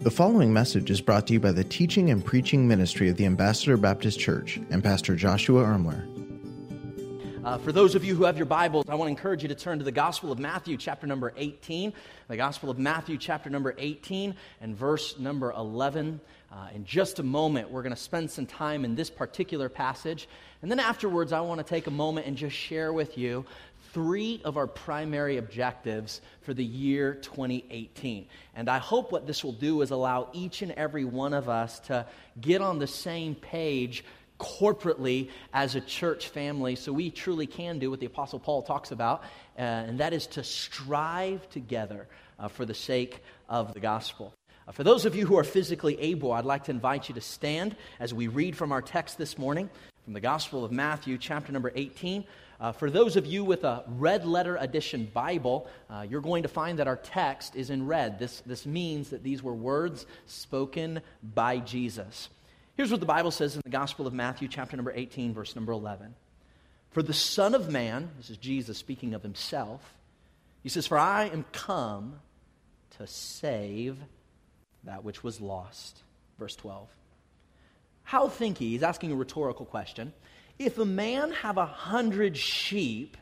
The following message is brought to you by the teaching and preaching ministry of the Ambassador Baptist Church and Pastor Joshua Ermler. Uh, for those of you who have your Bibles, I want to encourage you to turn to the Gospel of Matthew, chapter number 18. The Gospel of Matthew, chapter number 18, and verse number 11. Uh, in just a moment, we're going to spend some time in this particular passage. And then afterwards, I want to take a moment and just share with you three of our primary objectives for the year 2018. And I hope what this will do is allow each and every one of us to get on the same page corporately as a church family so we truly can do what the Apostle Paul talks about, uh, and that is to strive together uh, for the sake of the gospel. Uh, for those of you who are physically able, I'd like to invite you to stand as we read from our text this morning from the Gospel of Matthew, chapter number 18. Uh, for those of you with a red letter edition Bible, uh, you're going to find that our text is in red. This, this means that these were words spoken by Jesus. Here's what the Bible says in the Gospel of Matthew, chapter number 18, verse number 11. For the Son of Man, this is Jesus speaking of himself, he says, For I am come to save that which was lost. Verse 12. How think ye? He's asking a rhetorical question. If a man have a hundred sheep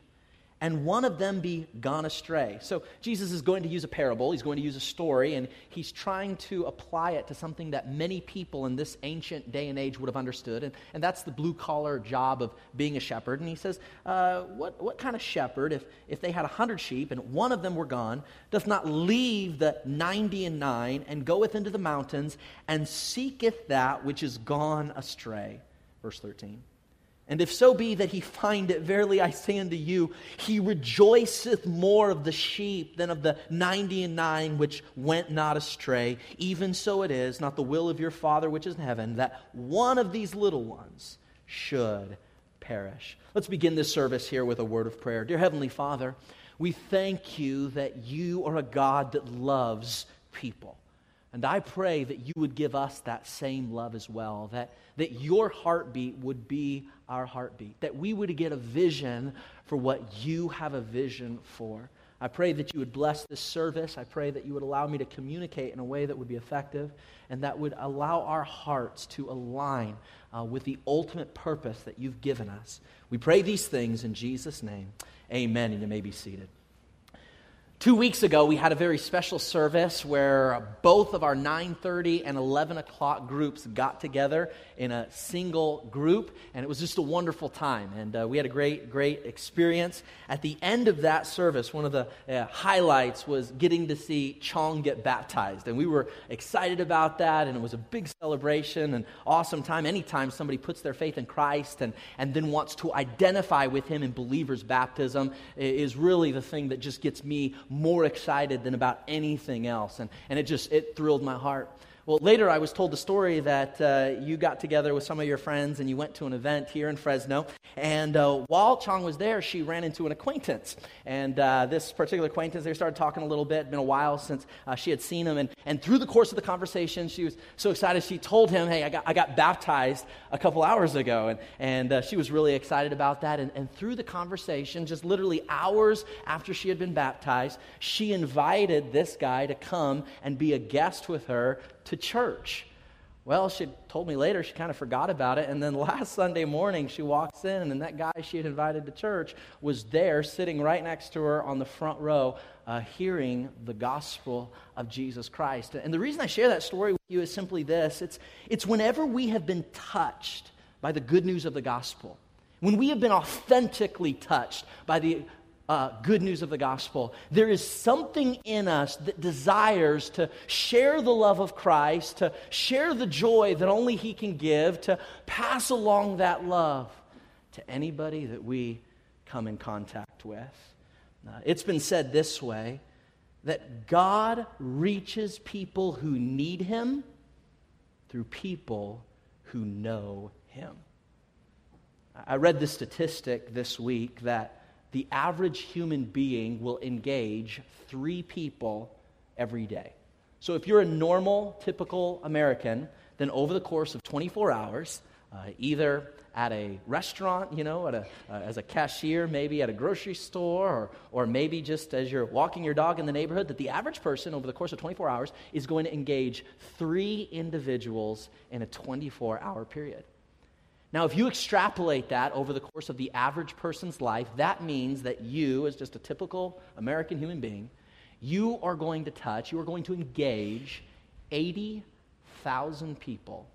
and one of them be gone astray. So Jesus is going to use a parable, he's going to use a story, and he's trying to apply it to something that many people in this ancient day and age would have understood, and, and that's the blue collar job of being a shepherd. And he says, uh, what, what kind of shepherd, if, if they had a hundred sheep and one of them were gone, doth not leave the ninety and nine and goeth into the mountains and seeketh that which is gone astray? Verse 13. And if so be that he find it, verily I say unto you, he rejoiceth more of the sheep than of the ninety and nine which went not astray. Even so it is, not the will of your Father which is in heaven, that one of these little ones should perish. Let's begin this service here with a word of prayer. Dear Heavenly Father, we thank you that you are a God that loves people. And I pray that you would give us that same love as well, that, that your heartbeat would be our heartbeat, that we would get a vision for what you have a vision for. I pray that you would bless this service. I pray that you would allow me to communicate in a way that would be effective and that would allow our hearts to align uh, with the ultimate purpose that you've given us. We pray these things in Jesus' name. Amen. And you may be seated. Two weeks ago, we had a very special service where both of our 9:30 and 11 o'clock groups got together in a single group, and it was just a wonderful time. And uh, we had a great, great experience. At the end of that service, one of the uh, highlights was getting to see Chong get baptized, and we were excited about that. And it was a big celebration and awesome time. Anytime somebody puts their faith in Christ and and then wants to identify with Him in believers' baptism is really the thing that just gets me more excited than about anything else. And, and it just, it thrilled my heart. Well, later I was told the story that uh, you got together with some of your friends and you went to an event here in Fresno. And uh, while Chong was there, she ran into an acquaintance. And uh, this particular acquaintance, they started talking a little bit. It'd been a while since uh, she had seen him. And, and through the course of the conversation, she was so excited. She told him, Hey, I got, I got baptized a couple hours ago. And, and uh, she was really excited about that. And, and through the conversation, just literally hours after she had been baptized, she invited this guy to come and be a guest with her to church. Well, she told me later she kind of forgot about it. And then last Sunday morning, she walks in, and that guy she had invited to church was there sitting right next to her on the front row, uh, hearing the gospel of Jesus Christ. And the reason I share that story with you is simply this it's, it's whenever we have been touched by the good news of the gospel, when we have been authentically touched by the uh, good news of the gospel. There is something in us that desires to share the love of Christ, to share the joy that only He can give, to pass along that love to anybody that we come in contact with. Uh, it's been said this way that God reaches people who need Him through people who know Him. I read the statistic this week that the average human being will engage three people every day. So if you're a normal, typical American, then over the course of 24 hours, uh, either at a restaurant, you know, at a, uh, as a cashier, maybe at a grocery store, or, or maybe just as you're walking your dog in the neighborhood, that the average person over the course of 24 hours is going to engage three individuals in a 24 hour period. Now, if you extrapolate that over the course of the average person's life, that means that you, as just a typical American human being, you are going to touch, you are going to engage 80,000 people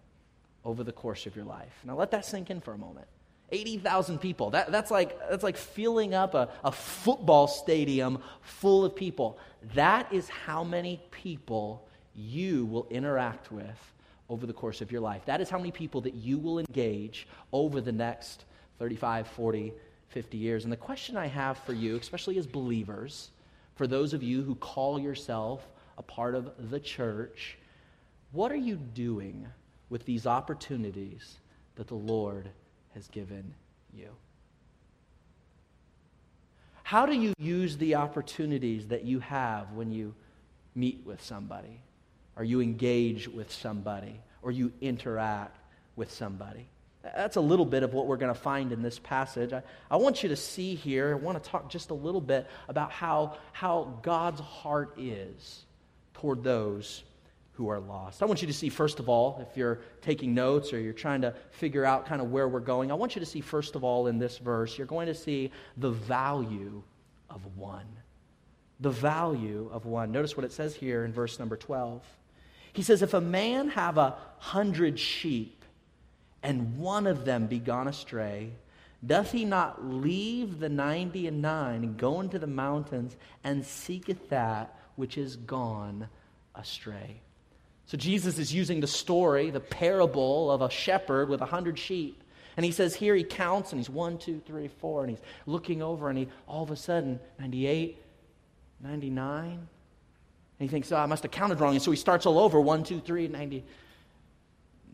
over the course of your life. Now let that sink in for a moment. 80,000 people. That, that's, like, that's like filling up a, a football stadium full of people. That is how many people you will interact with over the course of your life. That is how many people that you will engage over the next 35, 40, 50 years. And the question I have for you, especially as believers, for those of you who call yourself a part of the church, what are you doing with these opportunities that the Lord has given you? How do you use the opportunities that you have when you meet with somebody, or you engage with somebody, or you interact with somebody? That's a little bit of what we're going to find in this passage. I, I want you to see here, I want to talk just a little bit about how, how God's heart is toward those who are lost. I want you to see, first of all, if you're taking notes or you're trying to figure out kind of where we're going, I want you to see, first of all, in this verse, you're going to see the value of one. The value of one. Notice what it says here in verse number 12. He says, If a man have a hundred sheep and one of them be gone astray, doth he not leave the ninety and nine and go into the mountains and seeketh that which is gone astray? So Jesus is using the story, the parable of a shepherd with a hundred sheep. And he says here he counts and he's one, two, three, four, and he's looking over and he all of a sudden 98, 99. He thinks, oh, I must have counted wrong. And so he starts all over one, two, three, 90,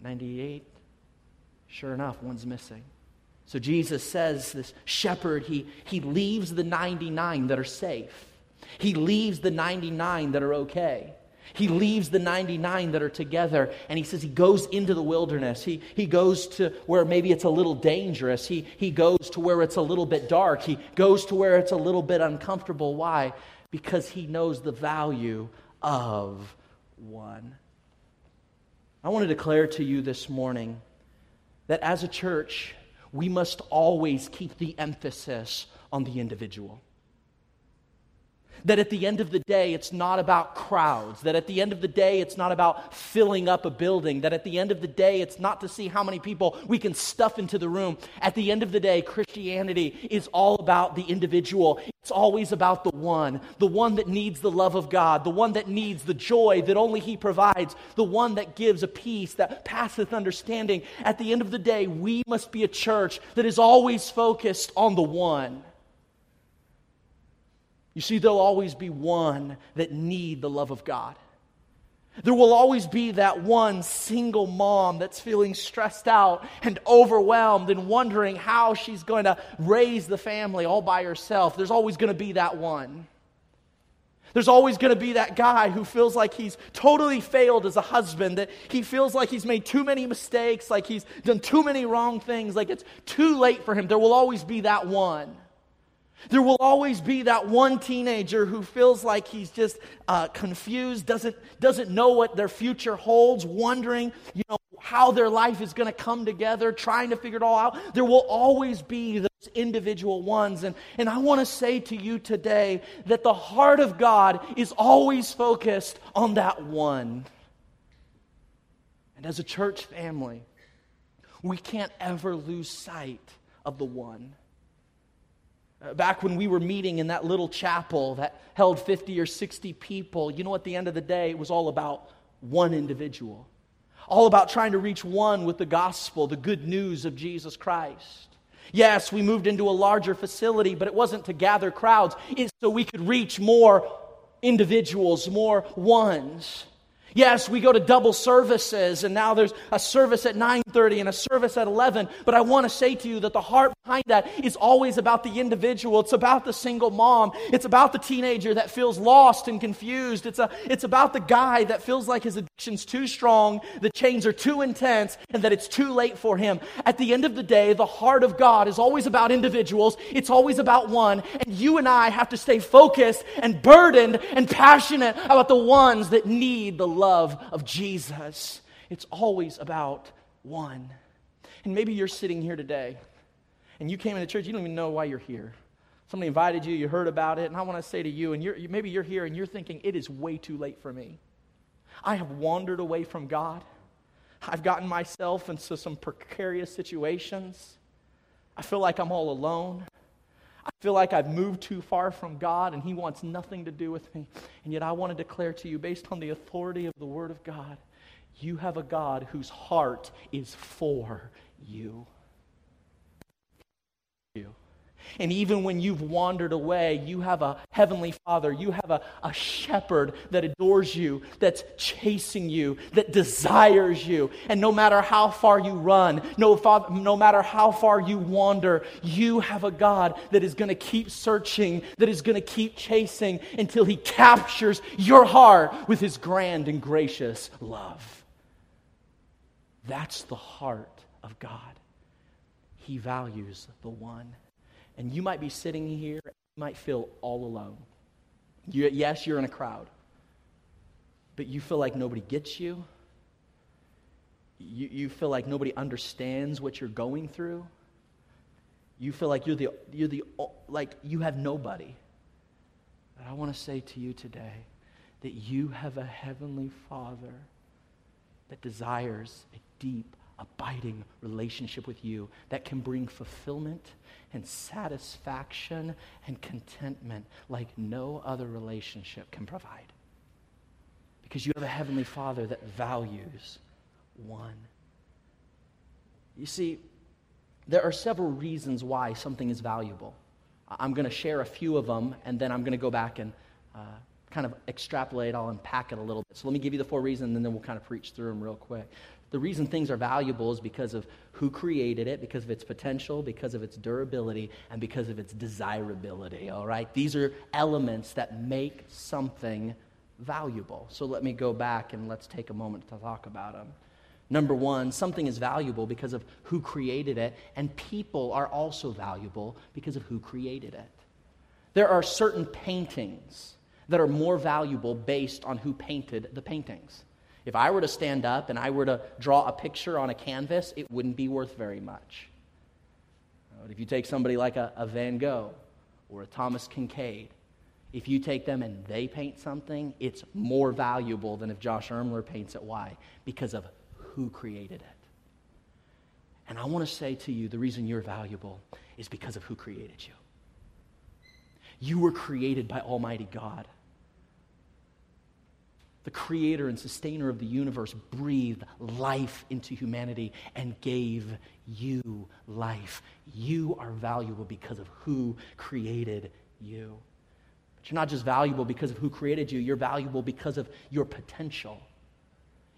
98. Sure enough, one's missing. So Jesus says, this shepherd, he, he leaves the 99 that are safe. He leaves the 99 that are okay. He leaves the 99 that are together and he says he goes into the wilderness. He, he goes to where maybe it's a little dangerous. He, he goes to where it's a little bit dark. He goes to where it's a little bit uncomfortable. Why? Because he knows the value of one. I want to declare to you this morning that as a church, we must always keep the emphasis on the individual. That at the end of the day, it's not about crowds. That at the end of the day, it's not about filling up a building. That at the end of the day, it's not to see how many people we can stuff into the room. At the end of the day, Christianity is all about the individual. It's always about the one, the one that needs the love of God, the one that needs the joy that only He provides, the one that gives a peace that passeth understanding. At the end of the day, we must be a church that is always focused on the one. You see, there'll always be one that need the love of God. There will always be that one single mom that's feeling stressed out and overwhelmed and wondering how she's going to raise the family all by herself. There's always going to be that one. There's always going to be that guy who feels like he's totally failed as a husband, that he feels like he's made too many mistakes, like he's done too many wrong things, like it's too late for him. There will always be that one. There will always be that one teenager who feels like he's just uh, confused, doesn't, doesn't know what their future holds, wondering, you know, how their life is going to come together, trying to figure it all out. There will always be those individual ones. And, and I want to say to you today that the heart of God is always focused on that one. And as a church family, we can't ever lose sight of the one. Uh, back when we were meeting in that little chapel that held 50 or 60 people, you know, at the end of the day, it was all about one individual. All about trying to reach one with the gospel, the good news of Jesus Christ. Yes, we moved into a larger facility, but it wasn't to gather crowds, it's so we could reach more individuals, more ones. Yes, we go to double services and now there's a service at 9:30 and a service at 11, but I want to say to you that the heart behind that is always about the individual. It's about the single mom. It's about the teenager that feels lost and confused. It's a it's about the guy that feels like his addiction's too strong, the chains are too intense and that it's too late for him. At the end of the day, the heart of God is always about individuals. It's always about one, and you and I have to stay focused and burdened and passionate about the ones that need the love of Jesus. It's always about one. And maybe you're sitting here today and you came into church, you don't even know why you're here. Somebody invited you, you heard about it, and I want to say to you, and you're, maybe you're here and you're thinking, it is way too late for me. I have wandered away from God. I've gotten myself into some precarious situations. I feel like I'm all alone. I feel like I've moved too far from God and He wants nothing to do with me. And yet I want to declare to you, based on the authority of the Word of God, you have a God whose heart is for you. And even when you've wandered away, you have a heavenly father. You have a, a shepherd that adores you, that's chasing you, that desires you. And no matter how far you run, no, no matter how far you wander, you have a God that is going to keep searching, that is going to keep chasing until he captures your heart with his grand and gracious love. That's the heart of God. He values the one. And you might be sitting here, you might feel all alone. You, yes, you're in a crowd, but you feel like nobody gets you. you. You feel like nobody understands what you're going through. You feel like you're the, you're the like you have nobody. But I want to say to you today that you have a heavenly Father that desires a deep, abiding relationship with you that can bring fulfillment and satisfaction and contentment like no other relationship can provide. Because you have a Heavenly Father that values one. You see, there are several reasons why something is valuable. I'm going to share a few of them, and then I'm going to go back and uh, kind of extrapolate, I'll unpack it a little bit. So let me give you the four reasons, and then we'll kind of preach through them real quick. The reason things are valuable is because of who created it, because of its potential, because of its durability, and because of its desirability. All right? These are elements that make something valuable. So let me go back and let's take a moment to talk about them. Number one, something is valuable because of who created it, and people are also valuable because of who created it. There are certain paintings that are more valuable based on who painted the paintings. If I were to stand up and I were to draw a picture on a canvas, it wouldn't be worth very much. But if you take somebody like a, a Van Gogh or a Thomas Kinkade, if you take them and they paint something, it's more valuable than if Josh Ermler paints it. Why? Because of who created it. And I want to say to you the reason you're valuable is because of who created you. You were created by Almighty God the creator and sustainer of the universe, breathed life into humanity and gave you life. You are valuable because of who created you. But you're not just valuable because of who created you, you're valuable because of your potential.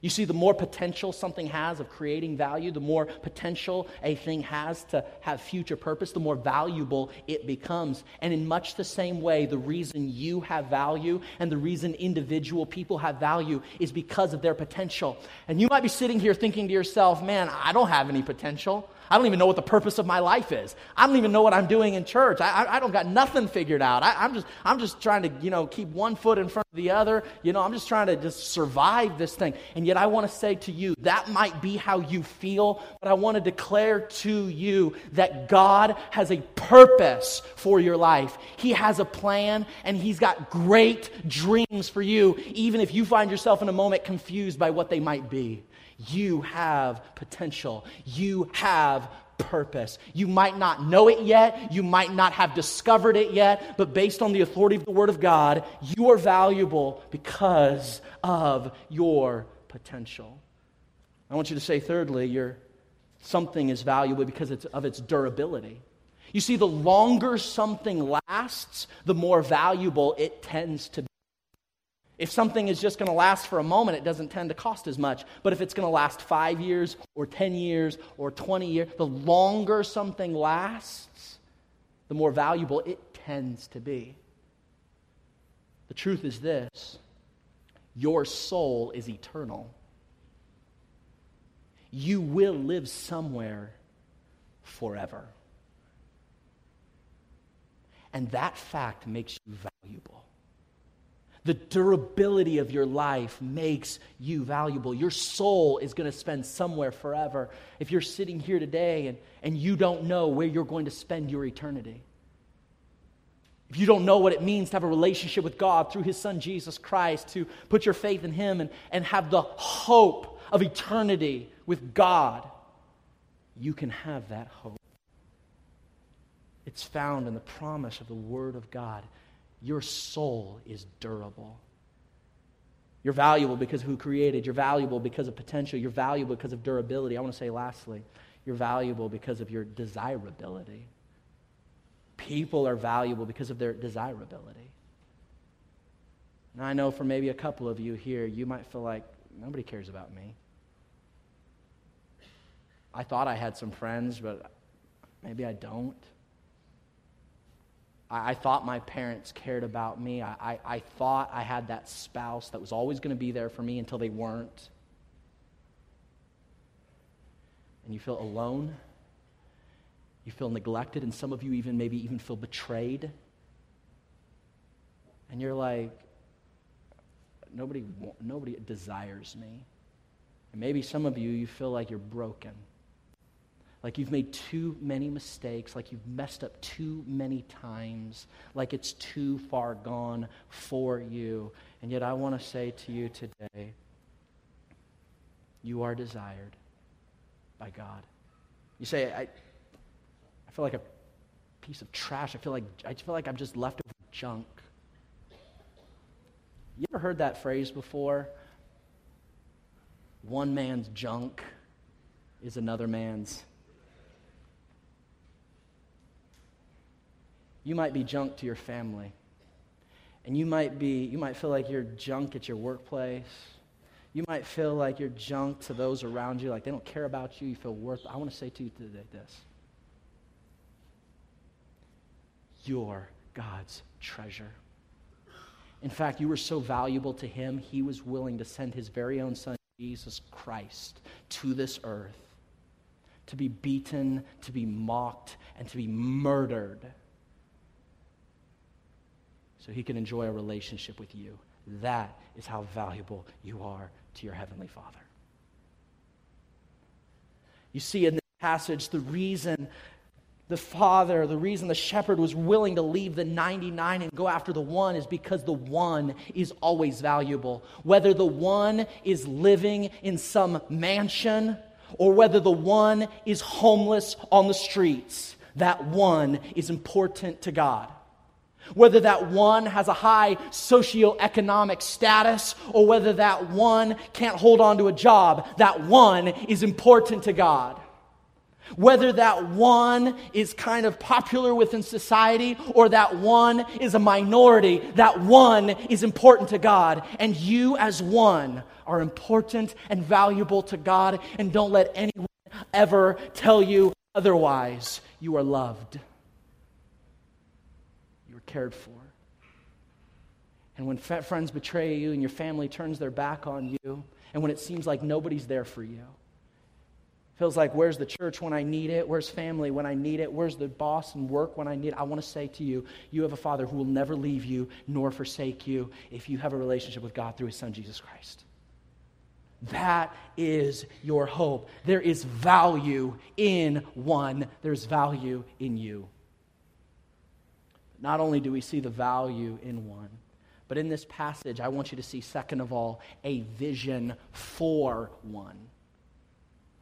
You see, the more potential something has of creating value, the more potential a thing has to have future purpose, the more valuable it becomes. And in much the same way, the reason you have value and the reason individual people have value is because of their potential. And you might be sitting here thinking to yourself, man, I don't have any potential. I don't even know what the purpose of my life is. I don't even know what I'm doing in church. I, I, I don't got nothing figured out. I, am just, I'm just trying to, you know, keep one foot in front of the other. You know, I'm just trying to just survive this thing. And yet I want to say to you, that might be how you feel, but I want to declare to you that God has a purpose for your life. He has a plan and He's got great dreams for you, even if you find yourself in a moment confused by what they might be. You have potential. You have purpose. You might not know it yet. You might not have discovered it yet, but based on the authority of the Word of God, you are valuable because of your potential. I want you to say, thirdly, your something is valuable because it's, of its durability. You see, the longer something lasts, the more valuable it tends to be. If something is just going to last for a moment, it doesn't tend to cost as much. But if it's going to last five years or 10 years or 20 years, the longer something lasts, the more valuable it tends to be. The truth is this your soul is eternal. You will live somewhere forever. And that fact makes you valuable. The durability of your life makes you valuable. Your soul is going to spend somewhere forever. If you're sitting here today and, and you don't know where you're going to spend your eternity, if you don't know what it means to have a relationship with God through His Son Jesus Christ, to put your faith in Him and, and have the hope of eternity with God, you can have that hope. It's found in the promise of the Word of God. Your soul is durable. You're valuable because of who created. You're valuable because of potential. You're valuable because of durability. I want to say, lastly, you're valuable because of your desirability. People are valuable because of their desirability. And I know for maybe a couple of you here, you might feel like nobody cares about me. I thought I had some friends, but maybe I don't. I, I thought my parents cared about me. I, I, I thought I had that spouse that was always going to be there for me until they weren't. And you feel alone. You feel neglected, and some of you even maybe even feel betrayed. And you're like, nobody, nobody desires me. And maybe some of you, you feel like you're broken like you've made too many mistakes, like you've messed up too many times, like it's too far gone for you. And yet, I want to say to you today you are desired by God. You say, I, I feel like a piece of trash. I feel like, I feel like I'm just left over junk. You ever heard that phrase before? One man's junk is another man's You might be junk to your family. And you might be, you might feel like you're junk at your workplace. You might feel like you're junk to those around you, like they don't care about you. You feel worth. I want to say to you today this. You're God's treasure. In fact, you were so valuable to him, he was willing to send his very own son, Jesus Christ, to this earth to be beaten, to be mocked, and to be murdered so he can enjoy a relationship with you. That is how valuable you are to your Heavenly Father. You see in this passage the reason the father, the reason the shepherd was willing to leave the 99 and go after the one is because the one is always valuable. Whether the one is living in some mansion or whether the one is homeless on the streets, that one is important to God whether that one has a high socioeconomic status or whether that one can't hold on to a job, that one is important to God. Whether that one is kind of popular within society or that one is a minority, that one is important to God. And you, as one, are important and valuable to God. And don't let anyone ever tell you otherwise. You are loved cared for. And when friends betray you and your family turns their back on you, and when it seems like nobody's there for you, feels like where's the church when I need it? Where's family when I need it? Where's the boss and work when I need it? I want to say to you, you have a father who will never leave you nor forsake you if you have a relationship with God through his son Jesus Christ. That is your hope. There is value in one, there's value in you. Not only do we see the value in one, but in this passage, I want you to see, second of all, a vision for one.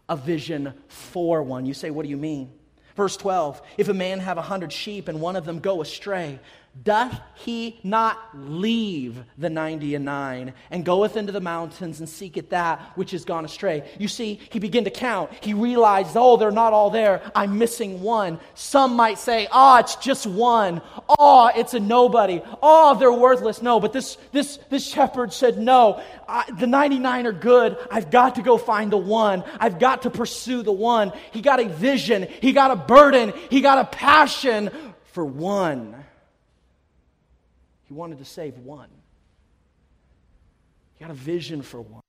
A vision for one. You say, what do you mean? Verse 12 If a man have a hundred sheep and one of them go astray, Doth he not leave the ninety and nine and goeth into the mountains and seeketh that which is gone astray? You see, he began to count. He realized, oh, they're not all there. I'm missing one. Some might say, oh, it's just one. Oh, it's a nobody. Oh, they're worthless. No, but this, this, this shepherd said, no, I, the 99 are good. I've got to go find the one. I've got to pursue the one. He got a vision. He got a burden. He got a passion for one. He wanted to save one. He had a vision for one.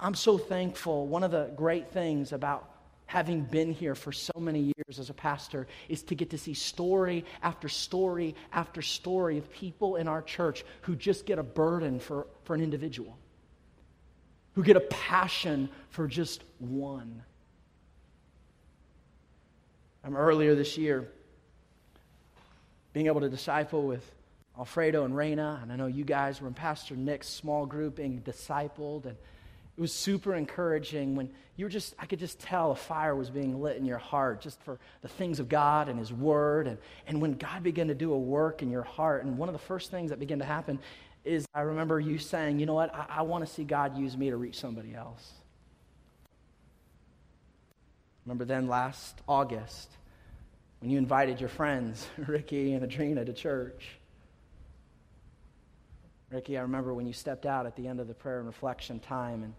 I'm so thankful. One of the great things about having been here for so many years as a pastor is to get to see story after story after story of people in our church who just get a burden for, for an individual, who get a passion for just one. I'm earlier this year, being able to disciple with Alfredo and Reina, and I know you guys were in Pastor Nick's small group being discipled, and it was super encouraging when you were just, I could just tell a fire was being lit in your heart just for the things of God and His Word. And, and when God began to do a work in your heart, and one of the first things that began to happen is I remember you saying, you know what, I, I want to see God use me to reach somebody else. Remember then last August, when you invited your friends, Ricky and Adrena, to church. Ricky, I remember when you stepped out at the end of the prayer and reflection time and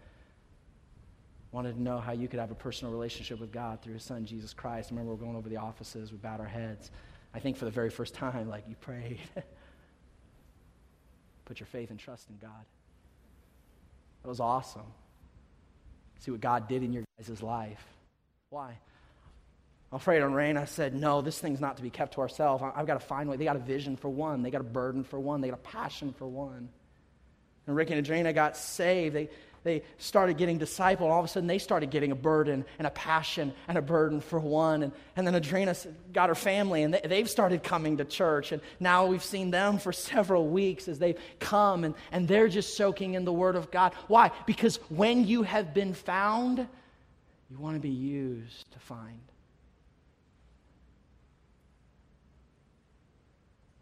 wanted to know how you could have a personal relationship with God through His Son, Jesus Christ. I remember we are going over the offices, we bowed our heads. I think for the very first time, like you prayed. Put your faith and trust in God. That was awesome. See what God did in your guys' life. Why? Alfredo and Reina, I said, no, this thing's not to be kept to ourselves. I've got to find a way. They got a vision for one. They got a burden for one. They got a passion for one. And Rick and Adrena got saved. They, they started getting discipled. All of a sudden, they started getting a burden and a passion and a burden for one. And, and then Adrena got her family, and they, they've started coming to church. And now we've seen them for several weeks as they've come, and, and they're just soaking in the Word of God. Why? Because when you have been found, you want to be used to find.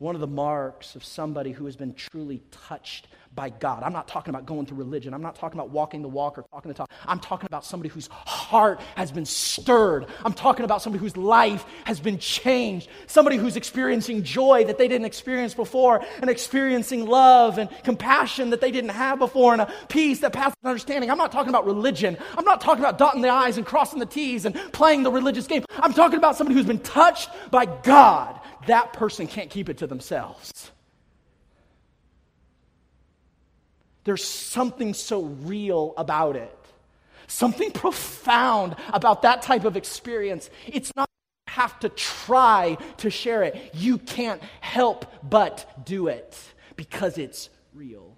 One of the marks of somebody who has been truly touched by God. I'm not talking about going through religion. I'm not talking about walking the walk or talking the talk. I'm talking about somebody whose heart has been stirred. I'm talking about somebody whose life has been changed. Somebody who's experiencing joy that they didn't experience before and experiencing love and compassion that they didn't have before and a peace that passes understanding. I'm not talking about religion. I'm not talking about dotting the I's and crossing the T's and playing the religious game. I'm talking about somebody who's been touched by God that person can't keep it to themselves. There's something so real about it, something profound about that type of experience. It's not have to try to share it. You can't help but do it because it's real.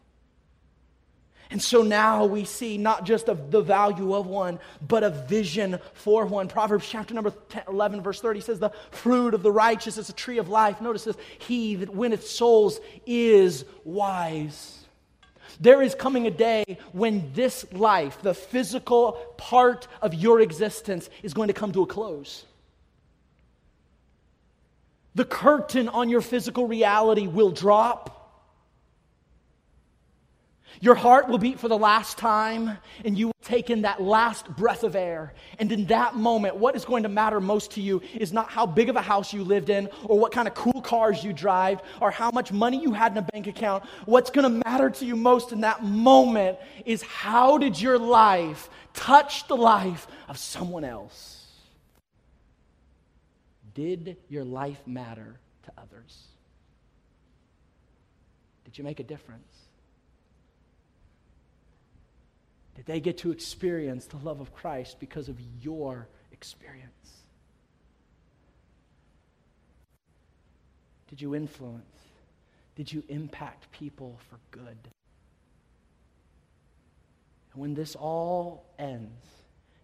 And so now we see not just of the value of one, but a vision for one. Proverbs chapter number 10, 11, verse 30 says, The fruit of the righteous is a tree of life. Notice this He that winneth souls is wise. There is coming a day when this life, the physical part of your existence, is going to come to a close. The curtain on your physical reality will drop. Your heart will beat for the last time, and you will take in that last breath of air. And in that moment, what is going to matter most to you is not how big of a house you lived in, or what kind of cool cars you drive, or how much money you had in a bank account. What's going to matter to you most in that moment is how did your life touch the life of someone else? Did your life matter to others? Did you make a difference? Did they get to experience the love of Christ because of your experience? Did you influence? Did you impact people for good? And when this all ends,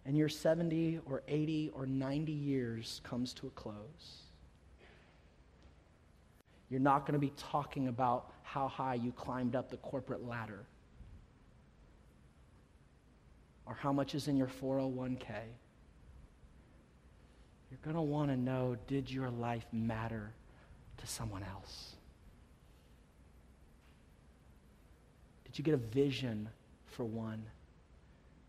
and your 70 or 80 or 90 years comes to a close, you're not going to be talking about how high you climbed up the corporate ladder or how much is in your 401k. You're going to want to know did your life matter to someone else? Did you get a vision for one?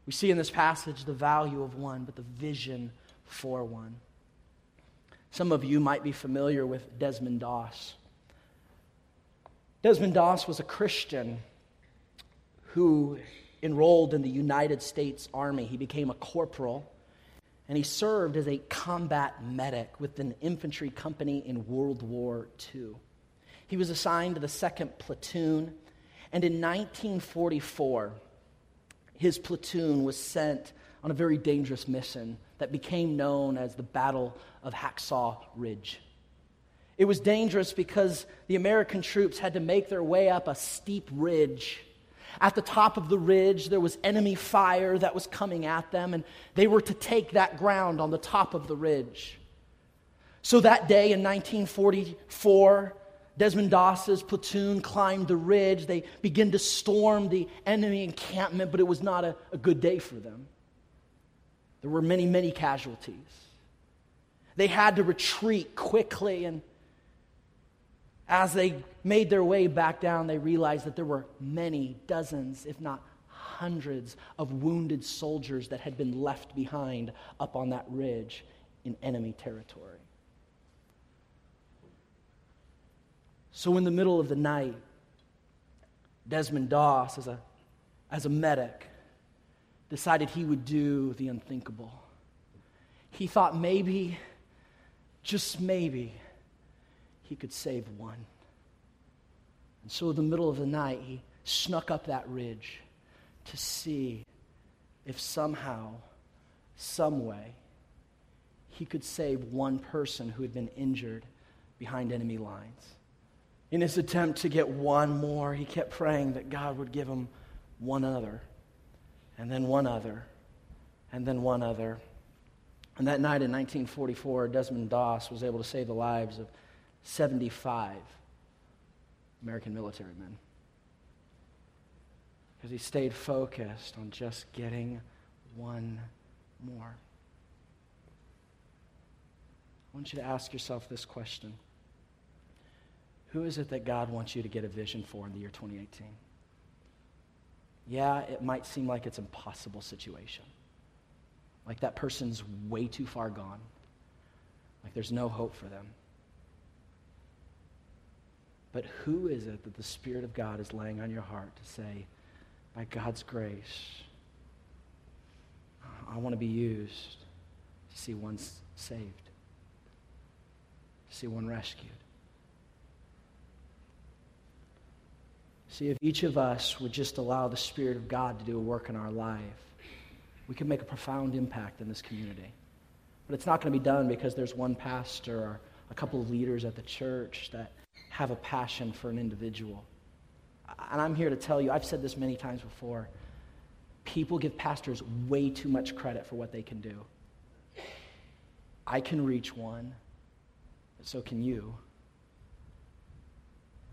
We see in this passage the value of one, but the vision for one. Some of you might be familiar with Desmond Doss. Desmond Doss was a Christian who enrolled in the United States Army. He became a corporal and he served as a combat medic with an infantry company in World War II. He was assigned to the 2nd Platoon, and in 1944, his platoon was sent on a very dangerous mission that became known as the Battle of Hacksaw Ridge. It was dangerous because the American troops had to make their way up a steep ridge. At the top of the ridge, there was enemy fire that was coming at them, and they were to take that ground on the top of the ridge. So that day in 1944, Desmond Doss's platoon climbed the ridge. They began to storm the enemy encampment, but it was not a, a good day for them. There were many, many casualties. They had to retreat quickly, and as they made their way back down, they realized that there were many, dozens, if not hundreds, of wounded soldiers that had been left behind up on that ridge in enemy territory. So, in the middle of the night, Desmond Doss, as a, as a medic, decided he would do the unthinkable. He thought maybe, just maybe, he could save one. And so, in the middle of the night, he snuck up that ridge to see if somehow, some way, he could save one person who had been injured behind enemy lines. In his attempt to get one more, he kept praying that God would give him one other, and then one other, and then one other. And that night in 1944, Desmond Doss was able to save the lives of 75 American military men. Because he stayed focused on just getting one more. I want you to ask yourself this question. Who is it that God wants you to get a vision for in the year 2018? Yeah, it might seem like it's an impossible situation. Like that person's way too far gone. Like there's no hope for them. But who is it that the Spirit of God is laying on your heart to say, by God's grace, I want to be used to see one saved, to see one rescued? See, if each of us would just allow the Spirit of God to do a work in our life, we could make a profound impact in this community. But it's not going to be done because there's one pastor or a couple of leaders at the church that have a passion for an individual. And I'm here to tell you, I've said this many times before people give pastors way too much credit for what they can do. I can reach one, but so can you.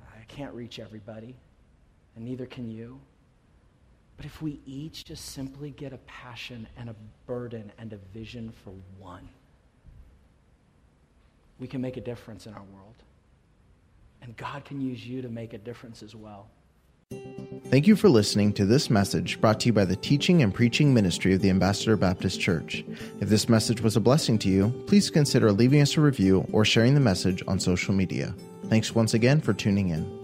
I can't reach everybody and neither can you. But if we each just simply get a passion and a burden and a vision for one, we can make a difference in our world. And God can use you to make a difference as well. Thank you for listening to this message brought to you by the teaching and preaching ministry of the Ambassador Baptist Church. If this message was a blessing to you, please consider leaving us a review or sharing the message on social media. Thanks once again for tuning in.